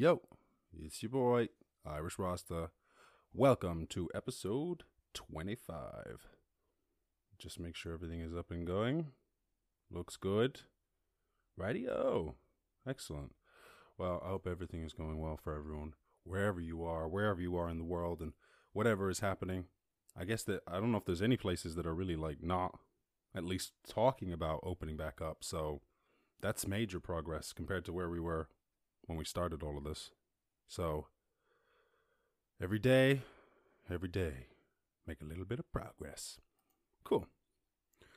Yo, it's your boy, Irish Rasta. Welcome to episode 25. Just make sure everything is up and going. Looks good. Radio. Excellent. Well, I hope everything is going well for everyone, wherever you are, wherever you are in the world, and whatever is happening. I guess that I don't know if there's any places that are really like not at least talking about opening back up. So that's major progress compared to where we were when we started all of this. So every day, every day, make a little bit of progress. Cool.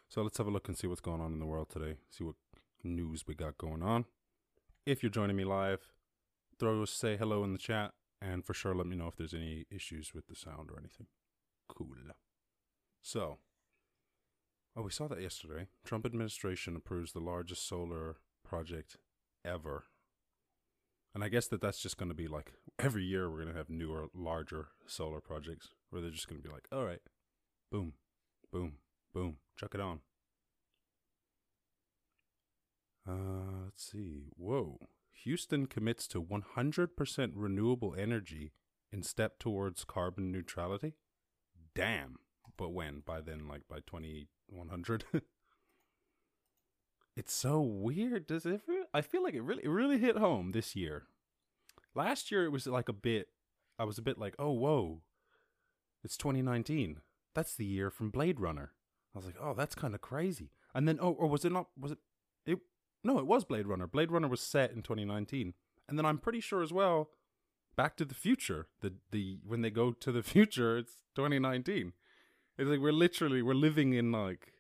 So let's have a look and see what's going on in the world today. See what news we got going on. If you're joining me live, throw say hello in the chat and for sure let me know if there's any issues with the sound or anything. Cool. So, oh, we saw that yesterday. Trump administration approves the largest solar project ever. And I guess that that's just going to be like every year we're going to have newer, larger solar projects where they're just going to be like, all right, boom, boom, boom, chuck it on. Uh, let's see. Whoa. Houston commits to 100% renewable energy in step towards carbon neutrality. Damn. But when? By then, like by 2100? it's so weird. Does it? I feel like it really, it really hit home this year. Last year, it was like a bit. I was a bit like, oh, whoa, it's 2019. That's the year from Blade Runner. I was like, oh, that's kind of crazy. And then, oh, or was it not? Was it? It no, it was Blade Runner. Blade Runner was set in 2019, and then I'm pretty sure as well. Back to the Future. The the when they go to the future, it's 2019. It's like we're literally we're living in like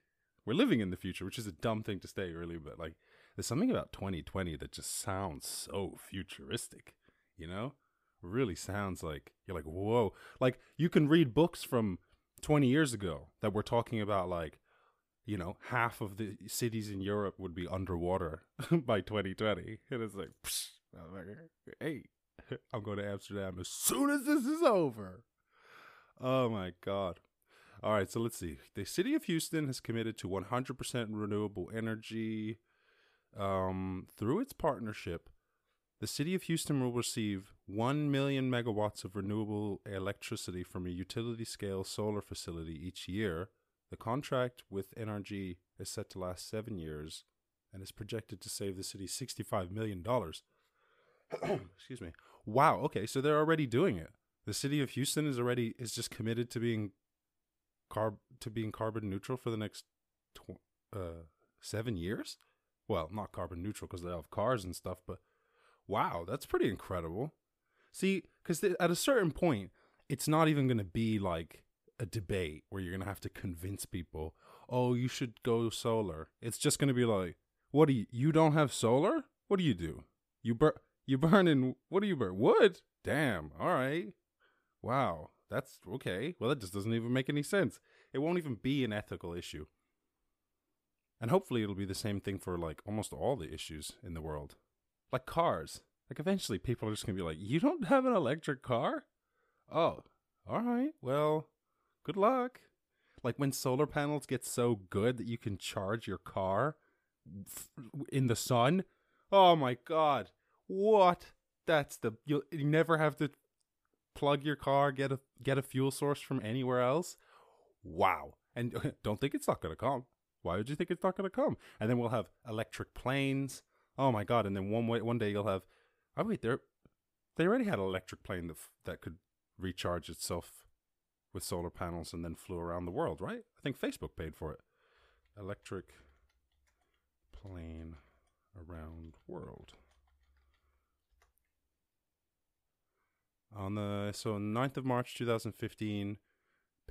we're living in the future, which is a dumb thing to say, really. But like, there's something about 2020 that just sounds so futuristic. You know, really sounds like you're like whoa. Like you can read books from 20 years ago that were talking about like you know, half of the cities in Europe would be underwater by 2020. And it's like, psh, hey, I'm going to Amsterdam as soon as this is over. Oh my God. All right, so let's see. The city of Houston has committed to 100% renewable energy. Um, through its partnership, the city of Houston will receive 1 million megawatts of renewable electricity from a utility scale solar facility each year the contract with NRG is set to last seven years and is projected to save the city $65 million. Excuse me. Wow. Okay. So they're already doing it. The city of Houston is already, is just committed to being carb, to being carbon neutral for the next tw- uh, seven years. Well, not carbon neutral because they have cars and stuff, but wow, that's pretty incredible. See, because th- at a certain point, it's not even going to be like a debate where you're going to have to convince people, oh, you should go solar. It's just going to be like, what do you, you don't have solar? What do you do? You burn, you burn in, what do you burn? Wood? Damn. All right. Wow. That's okay. Well, that just doesn't even make any sense. It won't even be an ethical issue. And hopefully it'll be the same thing for like almost all the issues in the world. Like cars. Like eventually people are just going to be like, you don't have an electric car? Oh, all right. Well, good luck. Like when solar panels get so good that you can charge your car in the sun. Oh my god. What? That's the you you never have to plug your car, get a get a fuel source from anywhere else. Wow. And don't think it's not going to come. Why would you think it's not going to come? And then we'll have electric planes. Oh my god, and then one way one day you'll have Oh wait, there they already had an electric plane that that could recharge itself with solar panels and then flew around the world, right? I think Facebook paid for it. Electric plane around world. On the so 9th of March 2015,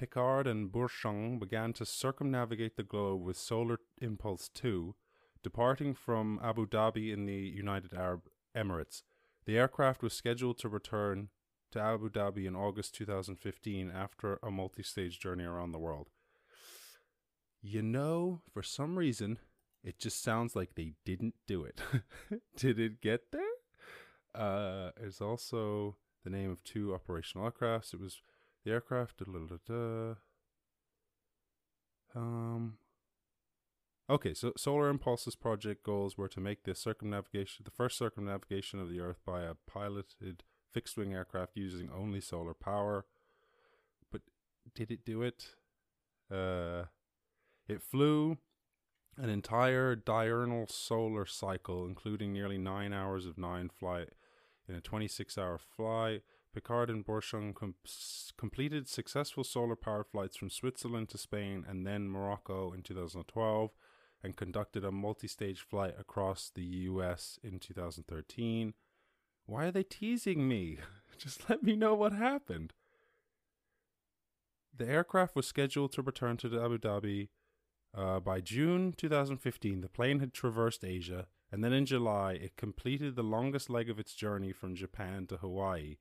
Piccard and Bourchon began to circumnavigate the globe with Solar Impulse 2, departing from Abu Dhabi in the United Arab Emirates. The aircraft was scheduled to return to Abu Dhabi in August 2015 after a multi stage journey around the world. You know, for some reason, it just sounds like they didn't do it. Did it get there? Uh, it's also the name of two operational aircrafts. It was the aircraft. Da, da, da, um. Okay, so Solar Impulse's project goals were to make the circumnavigation, the first circumnavigation of the Earth by a piloted fixed wing aircraft using only solar power. But did it do it? Uh, it flew an entire diurnal solar cycle, including nearly nine hours of nine flight in a 26 hour flight. Piccard and Bourchon com- completed successful solar power flights from Switzerland to Spain and then Morocco in 2012 and conducted a multi stage flight across the US in 2013. Why are they teasing me? Just let me know what happened. The aircraft was scheduled to return to Abu Dhabi uh, by June 2015. The plane had traversed Asia, and then in July, it completed the longest leg of its journey from Japan to Hawaii.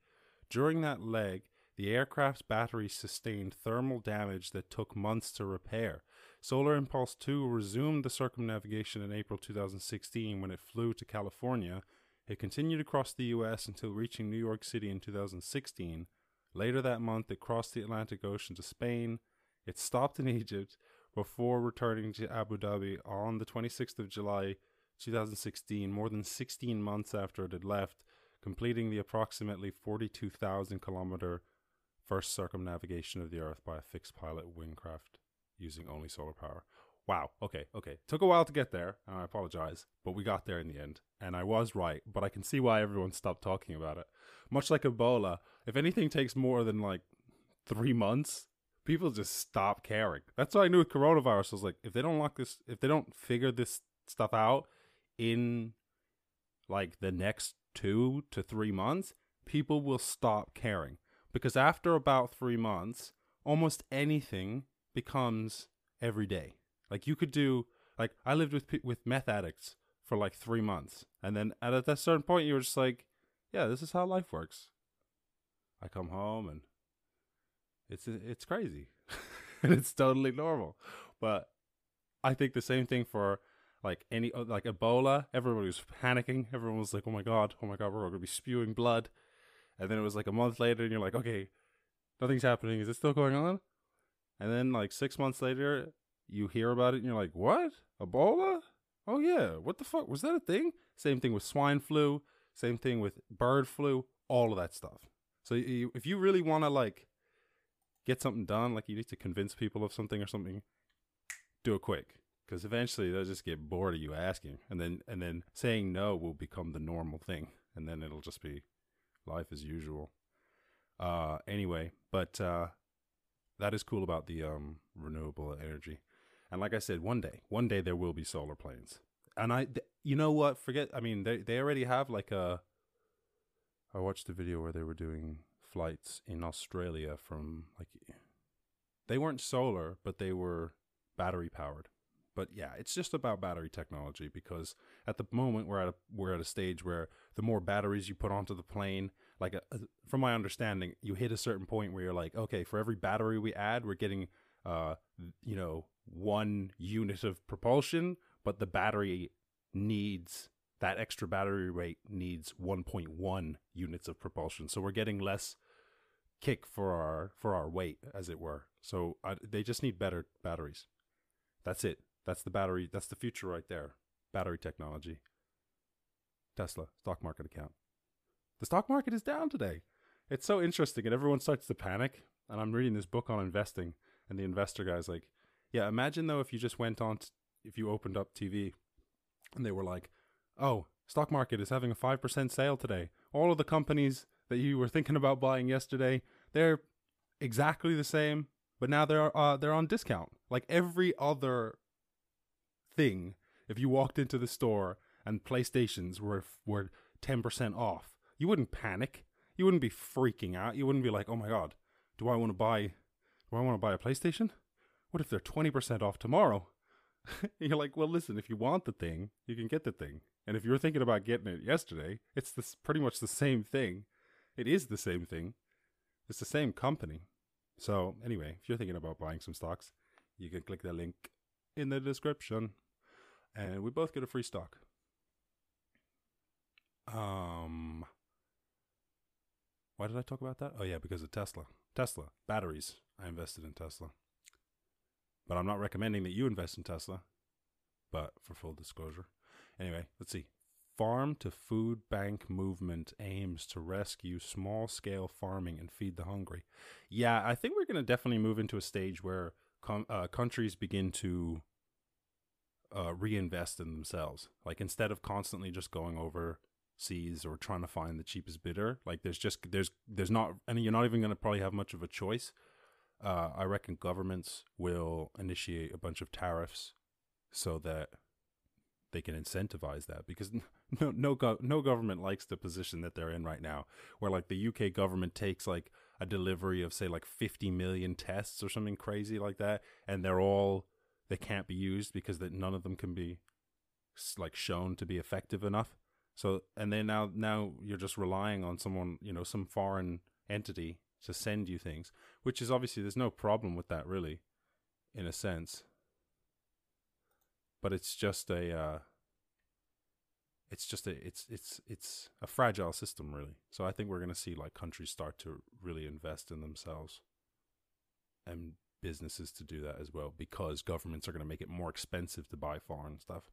During that leg, the aircraft's battery sustained thermal damage that took months to repair. Solar Impulse 2 resumed the circumnavigation in April 2016 when it flew to California. It continued across the US until reaching New York City in 2016. Later that month, it crossed the Atlantic Ocean to Spain. It stopped in Egypt before returning to Abu Dhabi on the 26th of July 2016, more than 16 months after it had left, completing the approximately 42,000 kilometer first circumnavigation of the Earth by a fixed pilot wingcraft using only solar power. Wow. Okay. Okay. Took a while to get there, and I apologize, but we got there in the end. And I was right, but I can see why everyone stopped talking about it. Much like Ebola, if anything takes more than like three months, people just stop caring. That's what I knew with coronavirus. I was like, if they don't lock this, if they don't figure this stuff out in like the next two to three months, people will stop caring. Because after about three months, almost anything becomes every day. Like you could do, like I lived with with meth addicts for like three months, and then at a certain point, you were just like, yeah, this is how life works. I come home and it's it's crazy, and it's totally normal. But I think the same thing for like any uh, like Ebola. Everybody was panicking. Everyone was like, "Oh my god, oh my god, we're all to be spewing blood." And then it was like a month later, and you're like, "Okay, nothing's happening. Is it still going on?" And then like six months later, you hear about it, and you're like, "What? Ebola? Oh yeah, what the fuck was that a thing?" Same thing with swine flu. Same thing with bird flu. All of that stuff. So you, if you really want to like get something done, like you need to convince people of something or something, do it quick because eventually they'll just get bored of you asking, and then and then saying no will become the normal thing, and then it'll just be life as usual. Uh, anyway, but uh, that is cool about the um, renewable energy, and like I said, one day, one day there will be solar planes, and I, th- you know what? Forget. I mean, they they already have like a. I watched the video where they were doing flights in Australia from like they weren't solar, but they were battery powered. But yeah, it's just about battery technology because at the moment we're at a we're at a stage where the more batteries you put onto the plane, like a, uh, from my understanding, you hit a certain point where you're like, okay, for every battery we add, we're getting uh you know one unit of propulsion, but the battery needs that extra battery rate needs 1.1 units of propulsion. So we're getting less kick for our for our weight, as it were. So I, they just need better batteries. That's it. That's the battery. That's the future right there. Battery technology. Tesla stock market account. The stock market is down today. It's so interesting, and everyone starts to panic. And I'm reading this book on investing, and the investor guy's like, "Yeah, imagine though if you just went on, t- if you opened up TV, and they were like, oh, stock market is having a 5% sale today. All of the companies that you were thinking about buying yesterday, they're exactly the same, but now they're uh, they're on discount. Like every other thing, if you walked into the store and PlayStations were were 10% off, you wouldn't panic. You wouldn't be freaking out. You wouldn't be like, "Oh my god, do I want to buy do I want to buy a PlayStation? What if they're 20% off tomorrow?" you're like, well, listen, if you want the thing, you can get the thing. And if you're thinking about getting it yesterday, it's this pretty much the same thing. It is the same thing. It's the same company. So anyway, if you're thinking about buying some stocks, you can click the link in the description, and we both get a free stock. Um, why did I talk about that? Oh yeah, because of Tesla. Tesla batteries. I invested in Tesla. But I'm not recommending that you invest in Tesla but for full disclosure. Anyway, let's see. Farm to Food Bank movement aims to rescue small scale farming and feed the hungry. Yeah, I think we're going to definitely move into a stage where com- uh, countries begin to uh, reinvest in themselves. Like instead of constantly just going overseas or trying to find the cheapest bidder, like there's just there's there's not and you're not even going to probably have much of a choice. Uh, I reckon governments will initiate a bunch of tariffs so that they can incentivize that because no no go- no government likes the position that they're in right now where like the UK government takes like a delivery of say like 50 million tests or something crazy like that and they're all they can't be used because that none of them can be like shown to be effective enough so and then now now you're just relying on someone you know some foreign entity to send you things which is obviously there's no problem with that really in a sense. But it's just a uh, it's just a it's it's it's a fragile system really. So i think we're going to see like countries start to really invest in themselves and businesses to do that as well because governments are going to make it more expensive to buy foreign stuff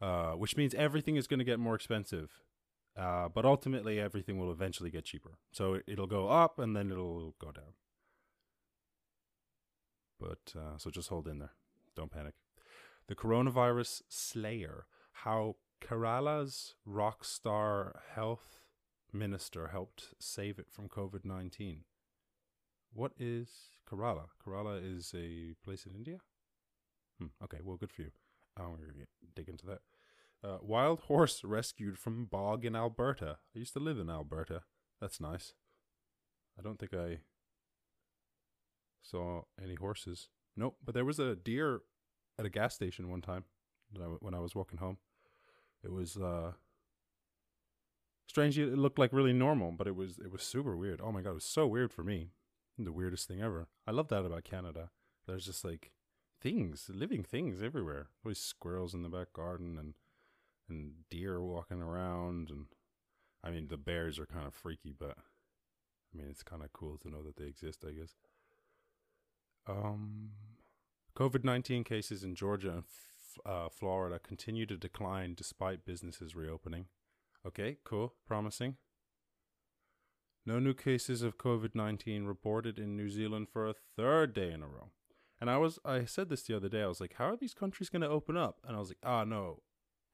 uh, which means everything is going to get more expensive uh, but ultimately everything will eventually get cheaper so it'll go up and then it'll go down but uh, so just hold in there don't panic the coronavirus slayer how Kerala's rock star health minister helped save it from COVID 19. What is Kerala? Kerala is a place in India? Hmm, okay, well, good for you. I'm going to dig into that. Uh, wild horse rescued from bog in Alberta. I used to live in Alberta. That's nice. I don't think I saw any horses. Nope, but there was a deer at a gas station one time when I was walking home. It was uh strange. It looked like really normal, but it was it was super weird. Oh my god, it was so weird for me. The weirdest thing ever. I love that about Canada. There's just like things, living things everywhere. Always squirrels in the back garden and and deer walking around and I mean the bears are kind of freaky, but I mean it's kind of cool to know that they exist, I guess. Um COVID-19 cases in Georgia and uh, Florida continue to decline despite businesses reopening. Okay, cool, promising. No new cases of COVID 19 reported in New Zealand for a third day in a row. And I was, I said this the other day. I was like, how are these countries going to open up? And I was like, ah, no.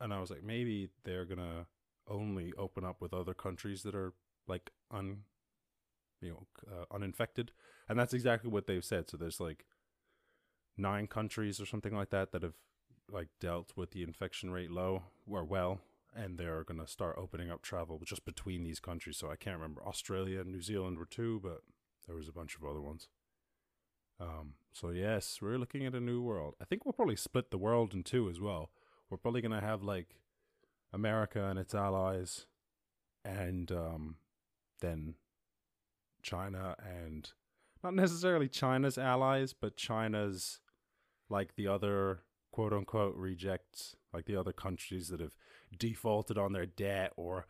And I was like, maybe they're going to only open up with other countries that are like un, you know, uh, uninfected. And that's exactly what they've said. So there's like nine countries or something like that that have like dealt with the infection rate low or well, and they're going to start opening up travel just between these countries. So I can't remember Australia and New Zealand were two, but there was a bunch of other ones. Um, so yes, we're looking at a new world. I think we'll probably split the world in two as well. We're probably to have like America and its allies, and um, then China and not necessarily China's allies, but China's like the other quote unquote rejects like the other countries that have defaulted on their debt or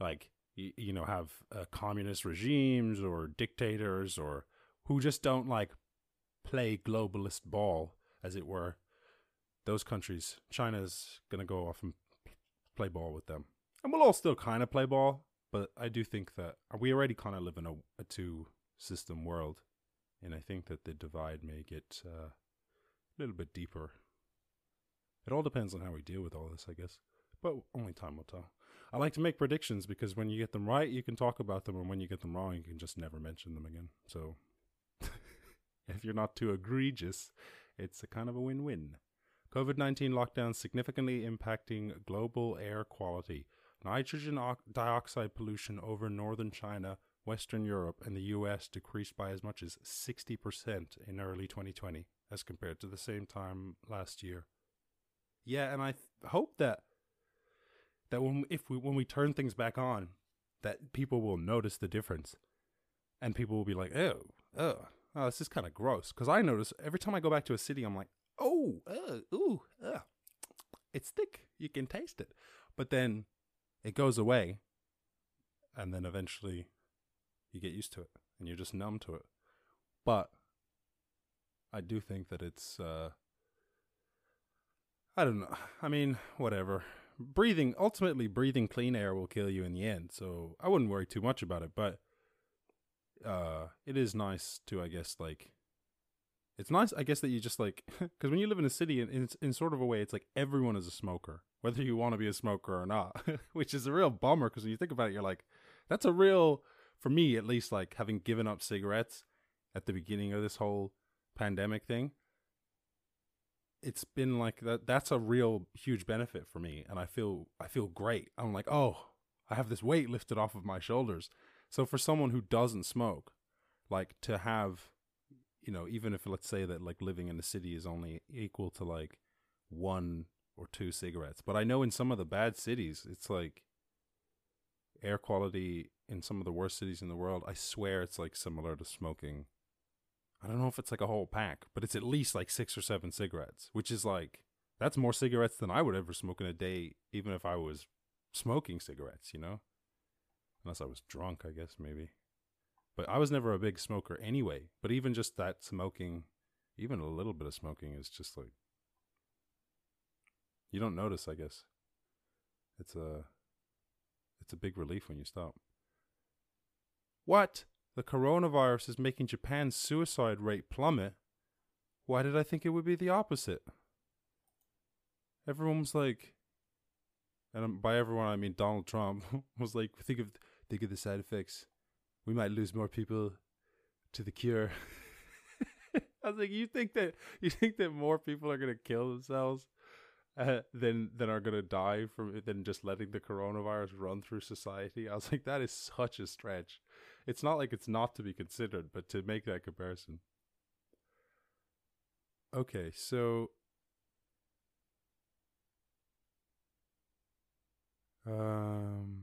like you, you know have uh, communist regimes or dictators or who just don't like play globalist ball as it were those countries china's going to go off and play ball with them and we'll all still kind of play ball but i do think that we already kind of live in a, a two system world and i think that the divide may get uh, a little bit deeper it all depends on how we deal with all this, I guess. But only time will tell. I like to make predictions because when you get them right, you can talk about them, and when you get them wrong, you can just never mention them again. So, if you're not too egregious, it's a kind of a win win. COVID 19 lockdown significantly impacting global air quality. Nitrogen dioxide pollution over northern China, Western Europe, and the US decreased by as much as 60% in early 2020 as compared to the same time last year. Yeah, and I th- hope that that when if we when we turn things back on, that people will notice the difference, and people will be like, "Oh, oh, oh this is kind of gross." Because I notice every time I go back to a city, I'm like, "Oh, uh, ooh, uh, it's thick. You can taste it," but then it goes away, and then eventually you get used to it, and you're just numb to it. But I do think that it's uh, I don't know. I mean, whatever. Breathing ultimately breathing clean air will kill you in the end, so I wouldn't worry too much about it, but uh it is nice to I guess like it's nice I guess that you just like cuz when you live in a city in, in in sort of a way it's like everyone is a smoker, whether you want to be a smoker or not, which is a real bummer cuz when you think about it you're like that's a real for me at least like having given up cigarettes at the beginning of this whole pandemic thing it's been like that that's a real huge benefit for me and i feel i feel great. I'm like oh i have this weight lifted off of my shoulders so for someone who doesn't smoke like to have you know even if let's say that like living in the city is only equal to like one or two cigarettes but i know in some of the bad cities it's like air quality in some of the worst cities in the world i swear it's like similar to smoking I don't know if it's like a whole pack, but it's at least like six or seven cigarettes, which is like that's more cigarettes than I would ever smoke in a day, even if I was smoking cigarettes, you know? Unless I was drunk, I guess maybe. But I was never a big smoker anyway. But even just that smoking, even a little bit of smoking is just like you don't notice, I guess. It's a it's a big relief when you stop. What? The coronavirus is making Japan's suicide rate plummet. Why did I think it would be the opposite? Everyone was like, and by everyone I mean Donald Trump was like, think of think of the side effects. We might lose more people to the cure. I was like, you think that you think that more people are gonna kill themselves uh, than than are gonna die from than just letting the coronavirus run through society? I was like, that is such a stretch it's not like it's not to be considered, but to make that comparison. Okay, so um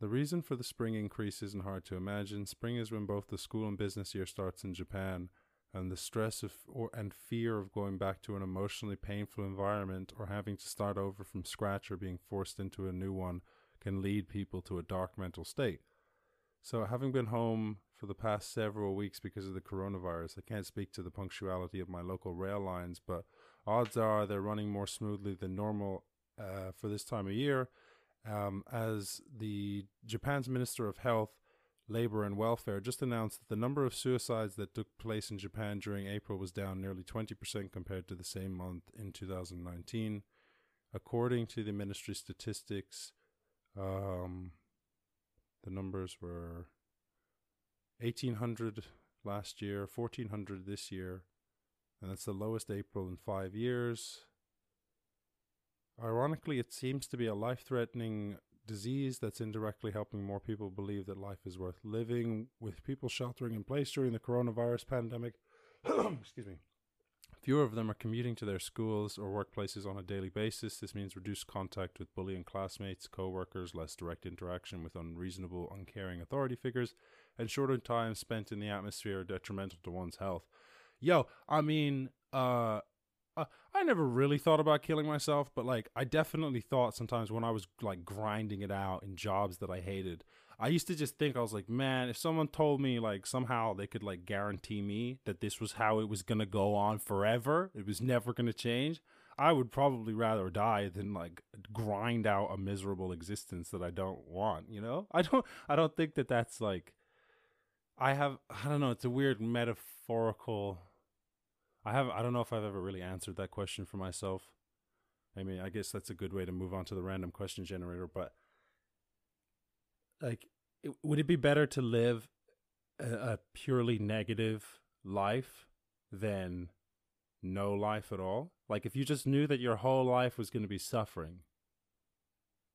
the reason for the spring increase isn't hard to imagine. Spring is when both the school and business year starts in Japan, and the stress of or and fear of going back to an emotionally painful environment or having to start over from scratch or being forced into a new one can lead people to a dark mental state. So, having been home for the past several weeks because of the coronavirus, I can't speak to the punctuality of my local rail lines, but odds are they're running more smoothly than normal uh, for this time of year. Um, as the Japan's Minister of Health, Labor and Welfare just announced that the number of suicides that took place in Japan during April was down nearly 20% compared to the same month in 2019. According to the ministry statistics, um, the numbers were 1800 last year, 1400 this year, and that's the lowest April in five years. Ironically, it seems to be a life threatening disease that's indirectly helping more people believe that life is worth living, with people sheltering in place during the coronavirus pandemic. Excuse me. Fewer of them are commuting to their schools or workplaces on a daily basis. This means reduced contact with bullying classmates, co workers, less direct interaction with unreasonable, uncaring authority figures, and shorter time spent in the atmosphere detrimental to one's health. Yo, I mean, uh, I never really thought about killing myself, but like I definitely thought sometimes when I was like grinding it out in jobs that I hated, I used to just think I was like, man, if someone told me like somehow they could like guarantee me that this was how it was gonna go on forever, it was never gonna change, I would probably rather die than like grind out a miserable existence that I don't want. You know, I don't, I don't think that that's like, I have, I don't know, it's a weird metaphorical. I have, I don't know if I've ever really answered that question for myself. I mean, I guess that's a good way to move on to the random question generator, but like it, would it be better to live a, a purely negative life than no life at all? Like if you just knew that your whole life was going to be suffering,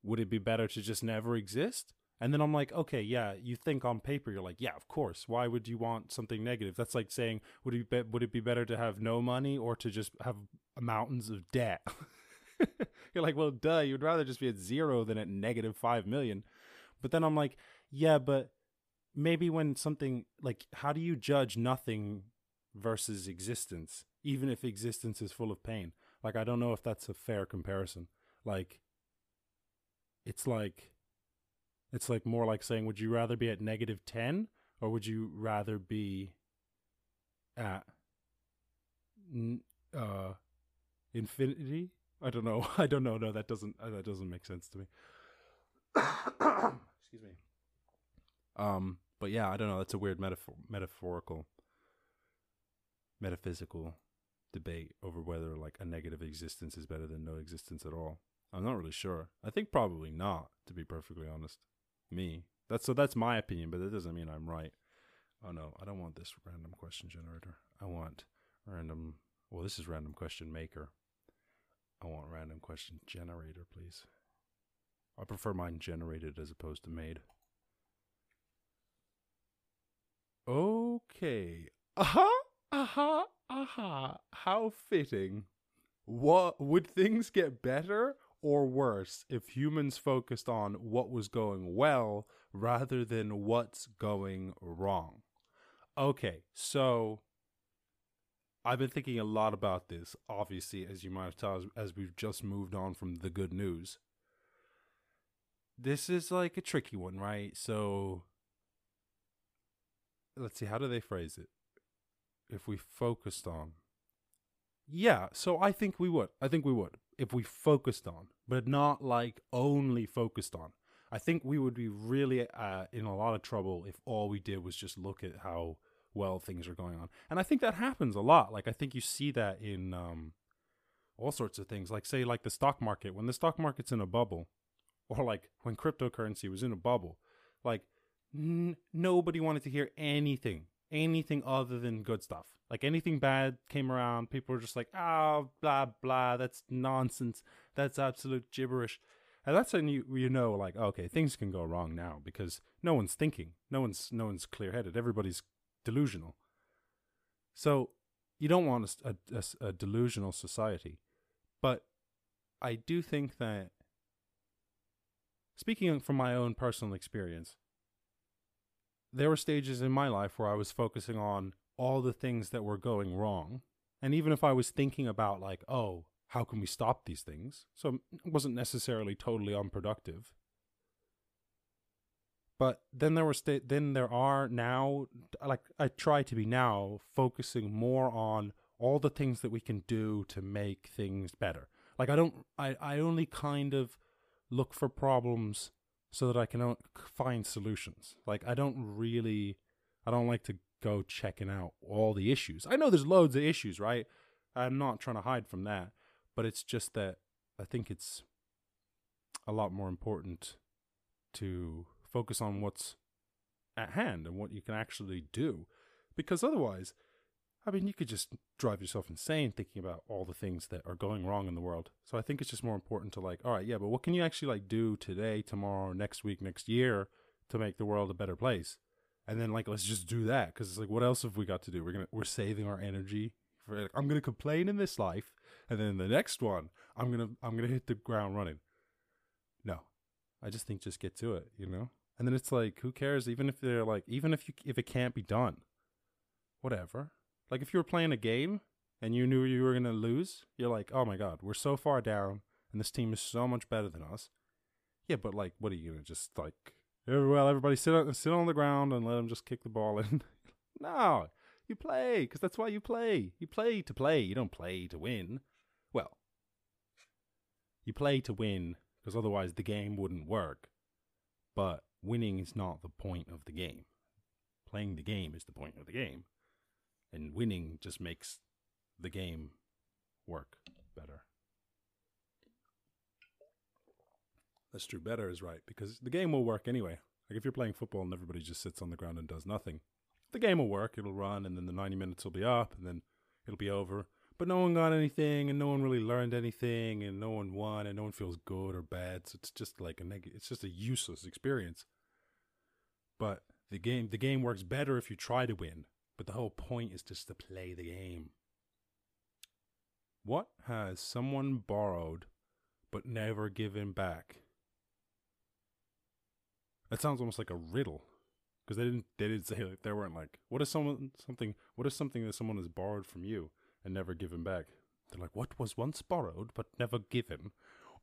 would it be better to just never exist? And then I'm like, okay, yeah, you think on paper, you're like, yeah, of course. Why would you want something negative? That's like saying, would it be, would it be better to have no money or to just have mountains of debt? you're like, well, duh, you'd rather just be at zero than at negative five million. But then I'm like, yeah, but maybe when something like how do you judge nothing versus existence, even if existence is full of pain? Like I don't know if that's a fair comparison. Like it's like it's like more like saying would you rather be at negative 10 or would you rather be at uh infinity. I don't know. I don't know. No, that doesn't uh, that doesn't make sense to me. Excuse me. Um, but yeah, I don't know. That's a weird metaphor, metaphorical, metaphysical debate over whether like a negative existence is better than no existence at all. I'm not really sure. I think probably not, to be perfectly honest. Me. That's so that's my opinion, but that doesn't mean I'm right. Oh no, I don't want this random question generator. I want random well, this is random question maker. I want random question generator, please. I prefer mine generated as opposed to made. Okay. Aha! Aha! Aha! How fitting. What would things get better or worse if humans focused on what was going well rather than what's going wrong? Okay, so I've been thinking a lot about this, obviously, as you might have told, as we've just moved on from the good news. This is like a tricky one, right? So, let's see, how do they phrase it? If we focused on. Yeah, so I think we would. I think we would. If we focused on, but not like only focused on. I think we would be really uh, in a lot of trouble if all we did was just look at how well things are going on. And I think that happens a lot. Like I think you see that in um, all sorts of things. Like say like the stock market. When the stock market's in a bubble, or like when cryptocurrency was in a bubble, like n- nobody wanted to hear anything, anything other than good stuff. Like anything bad came around, people were just like, "Oh, blah blah, that's nonsense. That's absolute gibberish." And that's when you you know like okay things can go wrong now because no one's thinking, no one's no one's clear headed. Everybody's delusional. So you don't want a, a, a delusional society. But I do think that, speaking from my own personal experience, there were stages in my life where I was focusing on all the things that were going wrong. And even if I was thinking about, like, oh, how can we stop these things? So it wasn't necessarily totally unproductive. But then there were sta- then there are now like I try to be now focusing more on all the things that we can do to make things better. Like I don't I I only kind of look for problems so that I can find solutions. Like I don't really I don't like to go checking out all the issues. I know there's loads of issues, right? I'm not trying to hide from that, but it's just that I think it's a lot more important to focus on what's at hand and what you can actually do. Because otherwise, I mean, you could just drive yourself insane thinking about all the things that are going wrong in the world. So I think it's just more important to like, all right, yeah, but what can you actually like do today, tomorrow, next week, next year to make the world a better place? And then like, let's just do that because it's like, what else have we got to do? We're gonna we're saving our energy. For, like, I'm gonna complain in this life, and then the next one, I'm gonna I'm gonna hit the ground running. No, I just think just get to it, you know. And then it's like, who cares? Even if they're like, even if you if it can't be done, whatever. Like if you were playing a game and you knew you were gonna lose, you're like, oh my god, we're so far down, and this team is so much better than us. Yeah, but like, what are you gonna just like? Well, everybody sit on, sit on the ground and let them just kick the ball in. no, you play because that's why you play. You play to play. You don't play to win. Well, you play to win because otherwise the game wouldn't work. But winning is not the point of the game. Playing the game is the point of the game. And winning just makes the game work better. That's true. Better is right because the game will work anyway. Like if you're playing football and everybody just sits on the ground and does nothing, the game will work. It'll run and then the 90 minutes will be up and then it'll be over. But no one got anything and no one really learned anything and no one won and no one feels good or bad. So it's just like a neg- it's just a useless experience. But the game the game works better if you try to win. But the whole point is just to play the game. What has someone borrowed but never given back? That sounds almost like a riddle because they didn't they didn't say like they weren't like what is someone something what is something that someone has borrowed from you and never given back? They're like what was once borrowed but never given,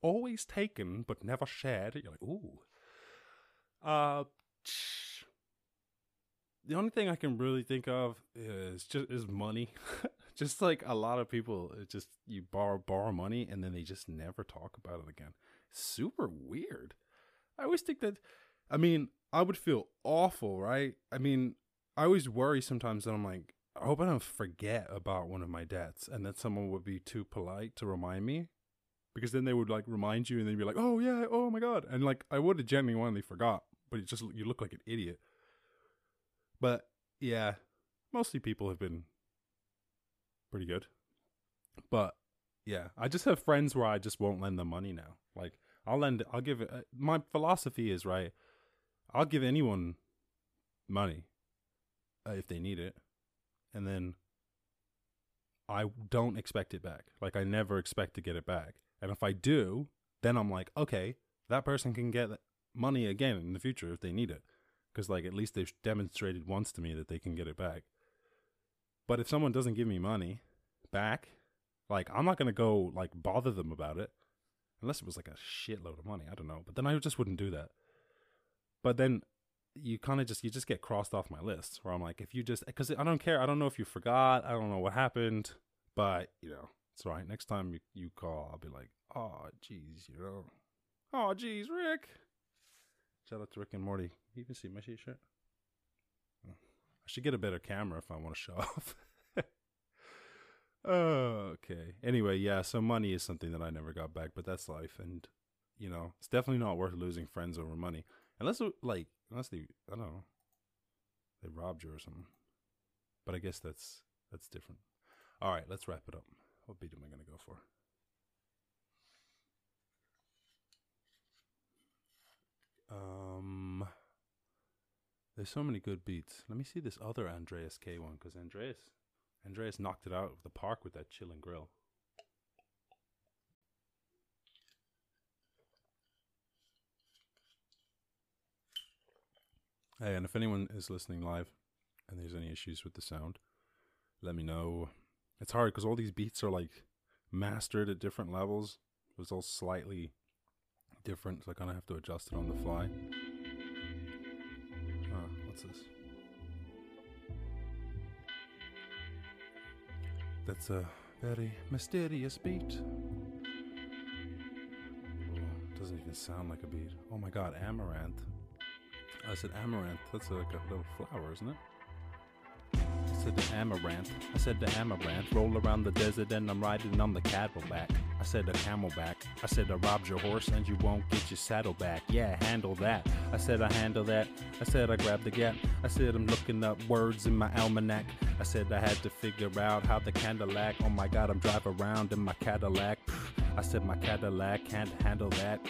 always taken but never shared. You're like ooh. Uh, the only thing I can really think of is just is money, just like a lot of people, it just you borrow borrow money and then they just never talk about it again. Super weird. I always think that. I mean, I would feel awful, right? I mean, I always worry sometimes that I'm like, I hope I don't forget about one of my debts, and that someone would be too polite to remind me, because then they would like remind you, and then you'd be like, oh yeah, oh my god, and like I would have genuinely forgot, but it just you look like an idiot. But yeah, mostly people have been pretty good. But yeah, I just have friends where I just won't lend them money now. Like I'll lend, I'll give it. Uh, my philosophy is right. I'll give anyone money uh, if they need it, and then I don't expect it back. Like I never expect to get it back. And if I do, then I'm like, okay, that person can get money again in the future if they need it, because like at least they've demonstrated once to me that they can get it back. But if someone doesn't give me money back, like I'm not gonna go like bother them about it, unless it was like a shitload of money. I don't know, but then I just wouldn't do that. But then you kind of just you just get crossed off my list where I'm like, if you just because I don't care, I don't know if you forgot, I don't know what happened, but you know it's all right. Next time you you call, I'll be like, oh jeez, you know, oh jeez, Rick. Shout out to Rick and Morty. You can see my shirt. Hmm. I should get a better camera if I want to show off. oh, okay. Anyway, yeah, so money is something that I never got back, but that's life. And, you know, it's definitely not worth losing friends over money. Unless, like, unless they, I don't know, they robbed you or something. But I guess that's, that's different. All right, let's wrap it up. What beat am I to go for? Um, there's so many good beats. Let me see this other Andreas K one because Andreas, Andreas knocked it out of the park with that chill and grill. Hey, and if anyone is listening live and there's any issues with the sound, let me know. It's hard because all these beats are like mastered at different levels. It was all slightly different, so I kind of have to adjust it on the fly. Uh, what's this? That's a very mysterious beat. doesn't even sound like a beat. Oh my god, amaranth. I said amaranth. That's like a little flower, isn't it? I said the amaranth. I said the amaranth. Roll around the desert and I'm riding on the cattle back. I said a camelback. I said I robbed your horse and you won't get your saddle back. Yeah, handle that. I said I handle that. I said I grabbed the gap. I said I'm looking up words in my almanac. I said I had to figure out how the Cadillac. Oh my god, I'm driving around in my Cadillac. I said my Cadillac can't handle that.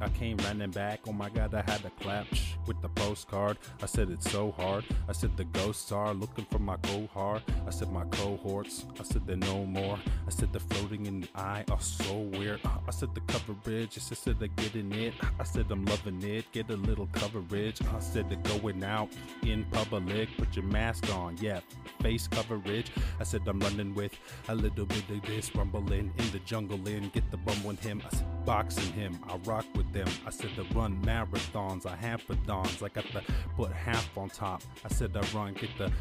I came running back. Oh my god, I had to clap with the postcard. I said it's so hard. I said the ghosts are looking for my cohort. I said my cohorts. I said they're no more. I said the floating in the eye are so weird. I said the coverage. I said they're getting it. I said I'm loving it. Get a little coverage. I said they're going out in public. Put your mask on. Yeah, face coverage. I said I'm running with a little bit of this rumbling in the jungle. In get the bum with him. I said boxing him. I rock with them. I said to run marathons, I hampadons. I got the put half on top. I said I run, get the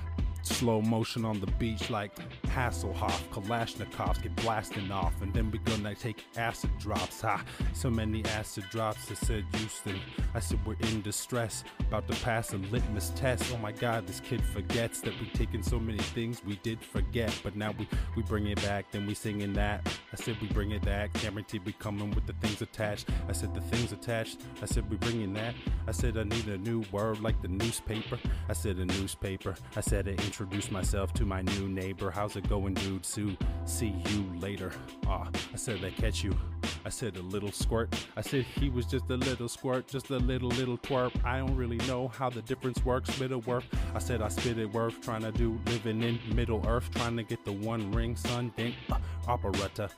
slow motion on the beach like Hasselhoff, Kalashnikovs get blasting off, and then we gonna take acid drops. Ha! So many acid drops. I said Houston. I said we're in distress, about to pass a litmus test. Oh my God, this kid forgets that we've taken so many things we did forget, but now we we bring it back. Then we singing that. I said we bring it back. Guaranteed we coming with the things attached. I said the things attached. I said we bringing that. I said I need a new word like the newspaper. I said a newspaper. I said an introduce myself to my new neighbor. How's it going, dude? Sue, see you later. Ah, I said I catch you. I said a little squirt. I said he was just a little squirt, just a little little twerp. I don't really know how the difference works. Middle worth. I said I spit it worth. Trying to do living in Middle Earth. Trying to get the one ring, son. Dink. Uh, operetta.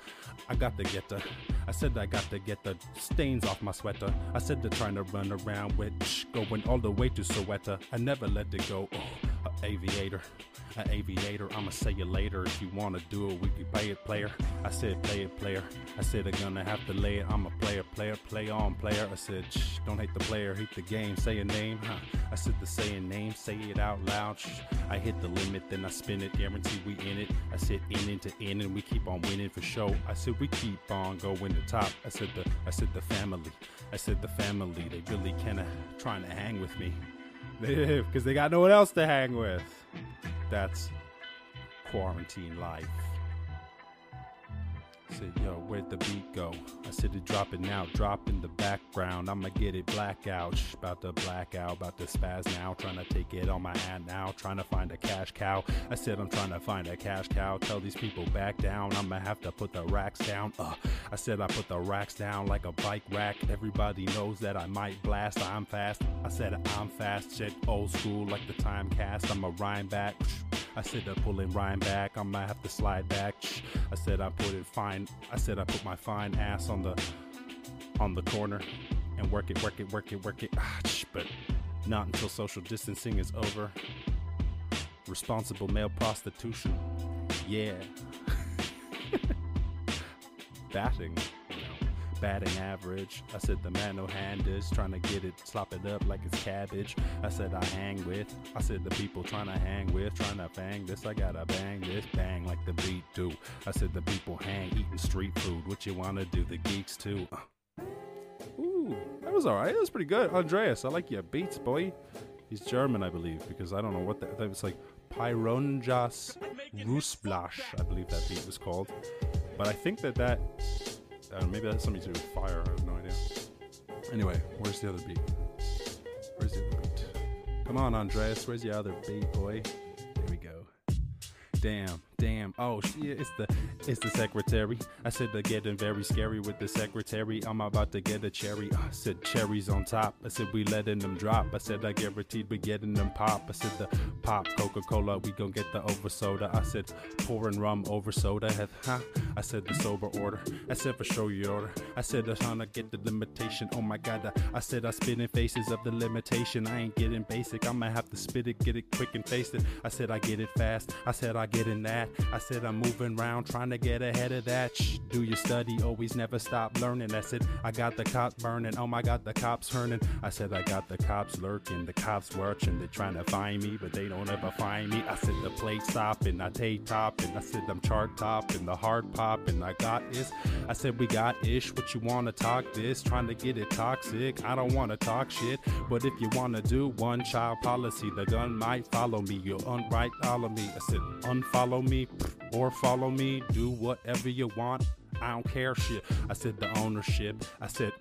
I got to get the. I said I got to get the stains off my sweater. I said they're trying to run around with going all the way to Soweto. I never let it go. Oh, aviator. an aviator. I'ma say you later. If you wanna do it, we can play it, player. I said, play it, player. I said, I'm gonna have to lay it. I'm a player, player, play on, player. I said, shh, don't hate the player, hate the game. Say a name, huh? I said the saying name, say it out loud. Shh. I hit the limit, then I spin it, guarantee we in it. I said in into in, and we keep on winning for show. I said we keep on going to top. I said the, I said the family. I said the family. They really kinda trying to hang with me, because they got no one else to hang with. That's quarantine life. Said, yo, where'd the beat go? I said it now, drop in the background. I'ma get it blackout. Shh, about to black out, about to spaz now. Trying to take it on my hand now, trying to find a cash cow. I said I'm trying to find a cash cow. Tell these people back down. I'ma have to put the racks down. Uh, I said I put the racks down like a bike rack. Everybody knows that I might blast. I'm fast. I said I'm fast. Shit, old school like the time cast. I'm a rhyme back. I said I'm pulling Ryan back. I might have to slide back. I said I put it fine. I said I put my fine ass on the on the corner and work it, work it, work it, work it. Ah, but not until social distancing is over. Responsible male prostitution. Yeah. Batting batting average. I said the man no handers trying to get it, slop it up like it's cabbage. I said I hang with. I said the people trying to hang with, trying to bang this. I gotta bang this, bang like the beat do. I said the people hang eating street food. What you wanna do? The geeks too. Uh. Ooh, that was alright. That was pretty good, Andreas. I like your beats, boy. He's German, I believe, because I don't know what that. Was like Pyronjas Rusblash, I believe that beat was called. But I think that that uh, maybe that's something to do with fire. I have no idea. Anyway, where's the other beat? Where's the other beat? Come on, Andreas. Where's the other beat, boy? There we go. Damn damn. Oh shit, it's the it's the secretary. I said they're getting very scary with the secretary. I'm about to get a cherry. I said cherries on top. I said we letting them drop. I said I guaranteed we getting them pop. I said the pop Coca Cola. We gon' get the over soda. I said pouring rum over soda. Huh? I said the sober order. I said for sure your order. I said I'm trying to get the limitation. Oh my god. I I said I spit in faces of the limitation. I ain't getting basic. I'ma have to spit it, get it quick and face it. I said I get it fast. I said I get in that. I said I'm moving around trying to get ahead of that. Shh, do your study, always never stop learning. I said I got the cops burning. Oh my god, the cops turning. I said I got the cops lurking, the cops watching. They trying to find me, but they don't ever find me. I said the plate stopping, I take topping. I said I'm chart topping, the hard popping. I got is. I said we got ish. What you wanna talk this? Trying to get it toxic. I don't wanna talk shit, but if you wanna do one child policy, the gun might follow me. You'll unright all of me. I said unfollow me or follow me. Do whatever you want. I don't care shit. I said the ownership. I said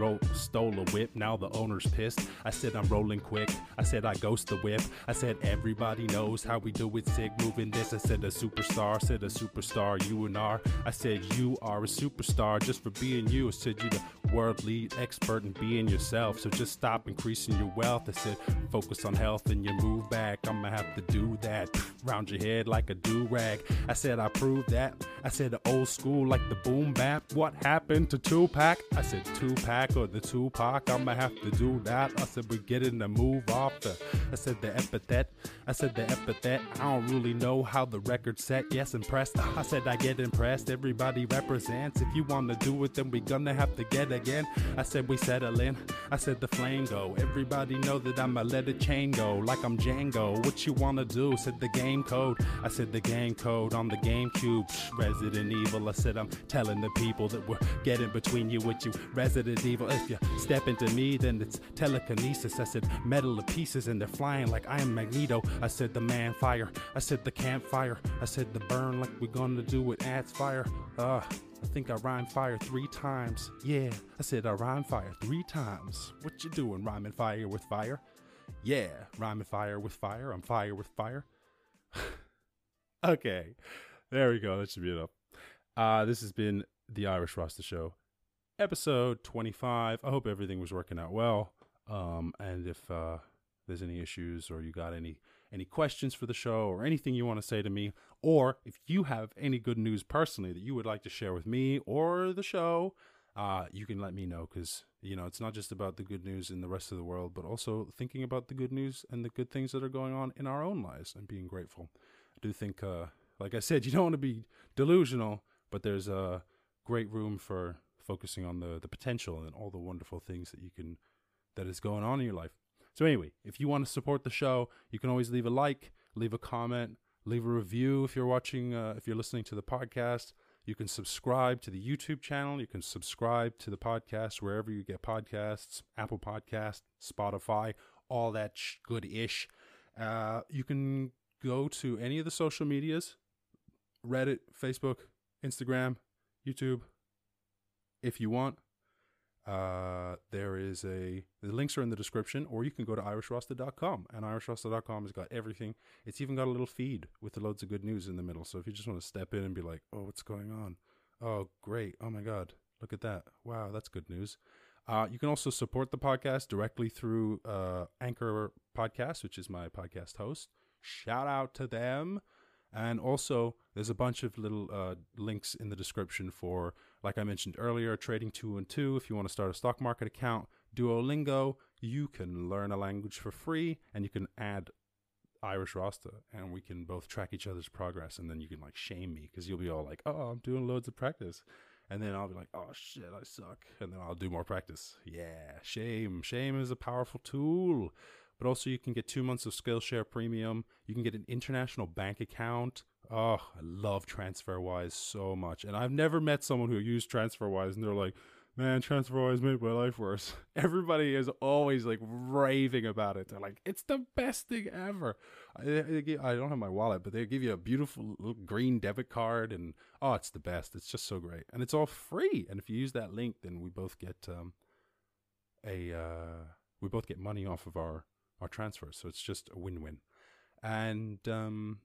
Roll, stole a whip, now the owner's pissed. I said I'm rolling quick. I said I ghost the whip. I said everybody knows how we do it, sick moving this. I said a superstar, said a superstar, you and R. I said you are a superstar just for being you. I said you the world lead expert in being yourself. So just stop increasing your wealth. I said focus on health and you move back. I'ma have to do that. Round your head like a do rag. I said I proved that. I said the old school like the boom bap. What happened to Tupac? I said Tupac or the Tupac. I'ma have to do that. I said, we're getting the move off the. I said, the epithet. I said, the epithet. I don't really know how the record set. Yes, impressed. I said, I get impressed. Everybody represents. If you wanna do it, then we gonna have to get again. I said, we settle in. I said, the flame go. Everybody know that I'ma let a chain go. Like I'm Django. What you wanna do? Said the game code. I said, the game code on the GameCube. Resident Evil. I said, I'm telling the people that we're getting between you with you. Resident Evil. If you step into me, then it's telekinesis. I said metal to pieces and they're flying like I am Magneto. I said the man fire. I said the campfire. I said the burn like we're gonna do with ants fire. Uh, I think I rhyme fire three times. Yeah, I said I rhyme fire three times. What you doing, rhyming fire with fire? Yeah, rhyming fire with fire. I'm fire with fire. okay, there we go. That should be enough. Uh, this has been the Irish Rasta Show episode 25. I hope everything was working out well. Um, and if uh, there's any issues or you got any any questions for the show or anything you want to say to me, or if you have any good news personally that you would like to share with me or the show, uh, you can let me know because you know it's not just about the good news in the rest of the world, but also thinking about the good news and the good things that are going on in our own lives and being grateful. I do think, uh, like I said, you don't want to be delusional, but there's a great room for focusing on the the potential and all the wonderful things that you can that is going on in your life. So anyway, if you want to support the show, you can always leave a like, leave a comment, leave a review if you're watching, uh, if you're listening to the podcast. You can subscribe to the YouTube channel. You can subscribe to the podcast wherever you get podcasts, Apple Podcast, Spotify, all that sh- good ish. Uh, you can go to any of the social medias Reddit, Facebook, Instagram, YouTube, if you want. Uh, there is a the links are in the description, or you can go to irishrasta.com, and irishrasta.com has got everything. It's even got a little feed with loads of good news in the middle. So if you just want to step in and be like, "Oh, what's going on? Oh, great! Oh my God, look at that! Wow, that's good news." Uh, you can also support the podcast directly through uh, Anchor Podcast, which is my podcast host. Shout out to them. And also, there's a bunch of little uh, links in the description for, like I mentioned earlier, Trading 212. If you want to start a stock market account, Duolingo, you can learn a language for free and you can add Irish Rasta and we can both track each other's progress. And then you can like shame me because you'll be all like, oh, I'm doing loads of practice. And then I'll be like, oh shit, I suck. And then I'll do more practice. Yeah, shame. Shame is a powerful tool but also you can get two months of Skillshare Premium. You can get an international bank account. Oh, I love TransferWise so much. And I've never met someone who used TransferWise and they're like, man, TransferWise made my life worse. Everybody is always like raving about it. They're like, it's the best thing ever. I, I don't have my wallet, but they give you a beautiful little green debit card, and oh, it's the best. It's just so great, and it's all free. And if you use that link, then we both get um, a uh, we both get money off of our our transfers. So it's just a win win. And um,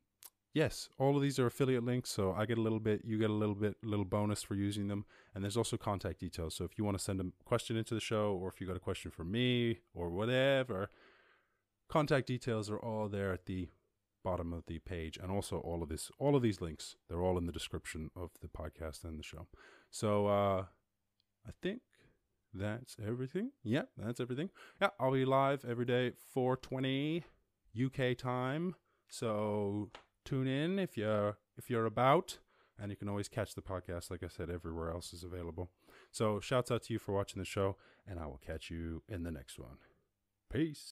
yes, all of these are affiliate links. So I get a little bit, you get a little bit, little bonus for using them. And there's also contact details. So if you want to send a question into the show, or if you got a question for me, or whatever, contact details are all there at the bottom of the page and also all of this all of these links they're all in the description of the podcast and the show so uh i think that's everything. Yep, that's everything. Yeah, I'll be live every day 420 UK time. So tune in if you're if you're about and you can always catch the podcast like I said everywhere else is available. So shouts out to you for watching the show and I will catch you in the next one. Peace.